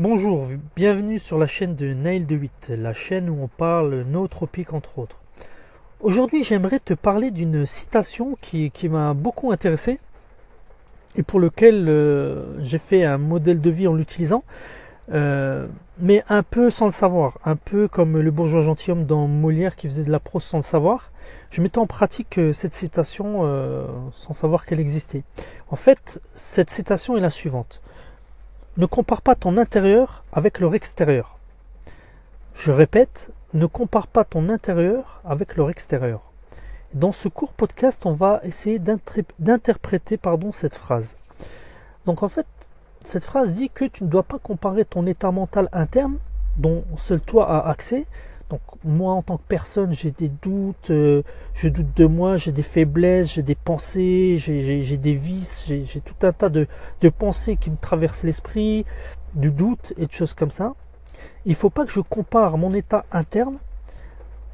Bonjour, bienvenue sur la chaîne de Nail de 8, la chaîne où on parle nootropique entre autres. Aujourd'hui, j'aimerais te parler d'une citation qui, m'a beaucoup intéressé et pour lequel euh, j'ai fait un modèle de vie en l'utilisant, euh, mais un peu sans le savoir, un peu comme le bourgeois gentilhomme dans Molière qui faisait de la prose sans le savoir. Je mettais en pratique euh, cette citation sans savoir qu'elle existait. En fait, cette citation est la suivante. Ne compare pas ton intérieur avec leur extérieur. Je répète, ne compare pas ton intérieur avec leur extérieur. Dans ce court podcast, on va essayer d'interpréter cette phrase. Donc en fait, cette phrase dit que tu ne dois pas comparer ton état mental interne, dont seul toi as accès, donc moi en tant que personne, j'ai des doutes, euh, je doute de moi, j'ai des faiblesses, j'ai des pensées, j'ai des vices, j'ai tout un tas de, pensées qui me traversent l'esprit, du doute et de choses comme ça. Il ne faut pas que je compare mon état interne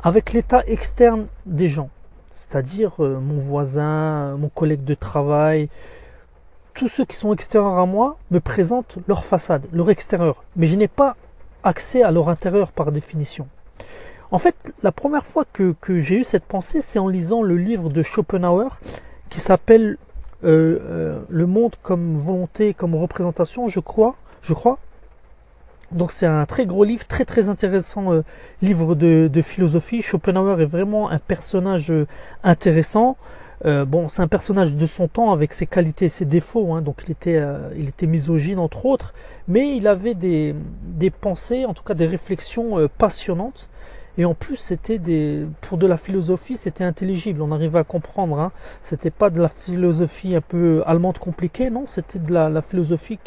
avec l'état externe des gens, c'est-à-dire euh, mon voisin, mon collègue de travail, tous ceux qui sont extérieurs à moi me présentent leur façade, leur extérieur, mais je n'ai pas accès à leur intérieur par définition. En fait, la première fois que, j'ai eu cette pensée, c'est en lisant le livre de Schopenhauer qui s'appelle euh, euh, Le monde comme volonté, comme représentation, je crois. Je crois. Donc c'est un très gros livre, très très intéressant euh, livre de, philosophie. Schopenhauer est vraiment un personnage intéressant. bon, c'est un personnage de son temps avec ses qualités et ses défauts. Hein. donc il était, il était misogyne entre autres, mais il avait des, des pensées, en tout cas des réflexions passionnantes. Et en plus, c'était des, pour de la philosophie, c'était intelligible. On arrivait à comprendre. Hein. C'était pas de la philosophie un peu allemande compliquée, non. C'était de la, philosophie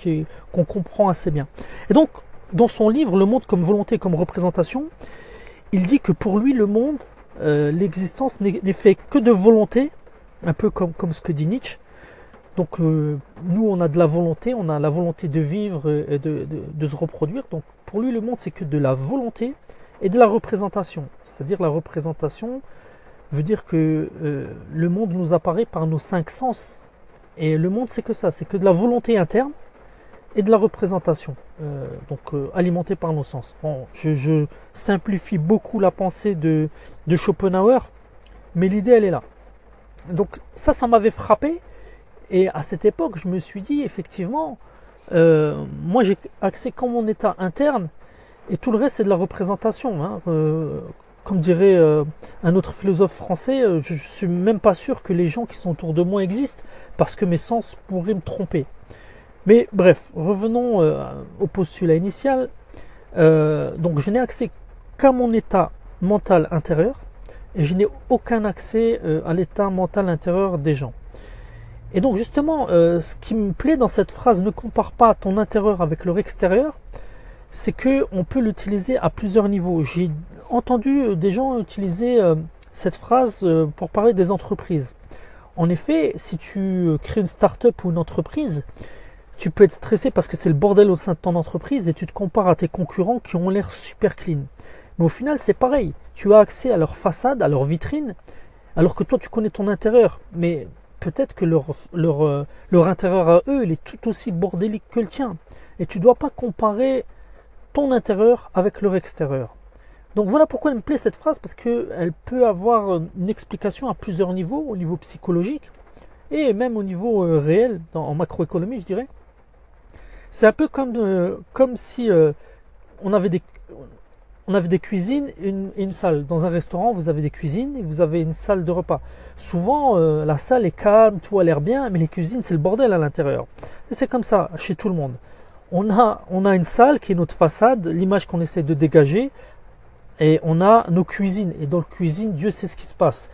qu'on comprend assez bien. Et donc, dans son livre, Le monde comme volonté, comme représentation, il dit que pour lui, le monde, euh, l'existence n'est fait que de volonté, un peu comme, ce que dit Nietzsche. Donc, euh, nous, on a de la volonté, on a la volonté de vivre et de se reproduire. Donc, pour lui, le monde, c'est que de la volonté et de la représentation. C'est-à-dire la représentation veut dire que euh, le monde nous apparaît par nos cinq sens. Et le monde, c'est que ça, c'est que de la volonté interne et de la représentation, euh, donc euh, alimentée par nos sens. Bon, je, simplifie beaucoup la pensée de, de Schopenhauer, mais l'idée, elle est là. Donc ça, ça m'avait frappé. Et à cette époque, je me suis dit, effectivement, moi j'ai accès qu'en mon état interne et tout le reste, c'est de la représentation. Hein. Euh, comme dirait euh, un autre philosophe français, euh, je, ne suis même pas sûr que les gens qui sont autour de moi existent, parce que mes sens pourraient me tromper. Mais bref, revenons au postulat initial. donc je n'ai accès qu'à mon état mental intérieur, et je n'ai aucun accès à l'état mental intérieur des gens. Et donc justement, ce qui me plaît dans cette phrase, ne compare pas ton intérieur avec leur extérieur, c'est que on peut l'utiliser à plusieurs niveaux. J'ai entendu euh, des gens utiliser euh, cette phrase euh, pour parler des entreprises. En effet, si tu crées une start-up ou une entreprise, tu peux être stressé parce que c'est le bordel au sein de ton entreprise et tu te compares à tes concurrents qui ont l'air super clean. Mais au final, c'est pareil. Tu as accès à leur façade, à leur vitrine, alors que toi, tu connais ton intérieur. Mais peut-être que leur, intérieur à eux, il est tout aussi bordélique que le tien. Et tu ne dois pas comparer intérieur avec leur extérieur. Donc voilà pourquoi elle me plaît cette phrase, parce qu'elle peut avoir une explication à plusieurs niveaux, au niveau psychologique et même au niveau euh, réel, en macroéconomie je dirais. C'est un peu comme, euh, comme si euh, on, avait des, on avait des cuisines et une, salle. Dans un restaurant, vous avez des cuisines et vous avez une salle de repas. Souvent, la salle est calme, tout a l'air bien, mais les cuisines, c'est le bordel à l'intérieur. Et c'est comme ça chez tout le monde on a, une salle qui est notre façade, l'image qu'on essaie de dégager, et on a nos cuisines. Et dans la cuisine, Dieu sait ce qui se passe.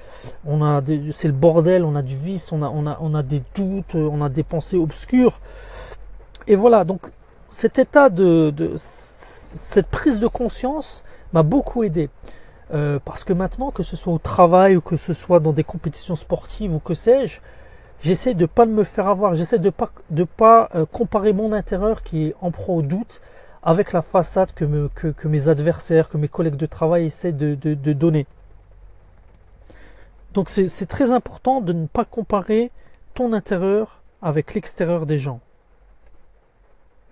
On a, c'est le bordel, on a du vice, on a, on a, des doutes, on a des pensées obscures. Et voilà. Donc, cet état de, de cette prise de conscience m'a beaucoup aidé. Euh, parce que maintenant, que ce soit au travail ou que ce soit dans des compétitions sportives ou que sais-je, J'essaie de ne pas me faire avoir, j'essaie de pas de pas euh, comparer mon intérieur qui est en proie au doute avec la façade que, que, mes adversaires, que mes collègues de travail essaient de, de, donner. Donc c'est très important de ne pas comparer ton intérieur avec l'extérieur des gens.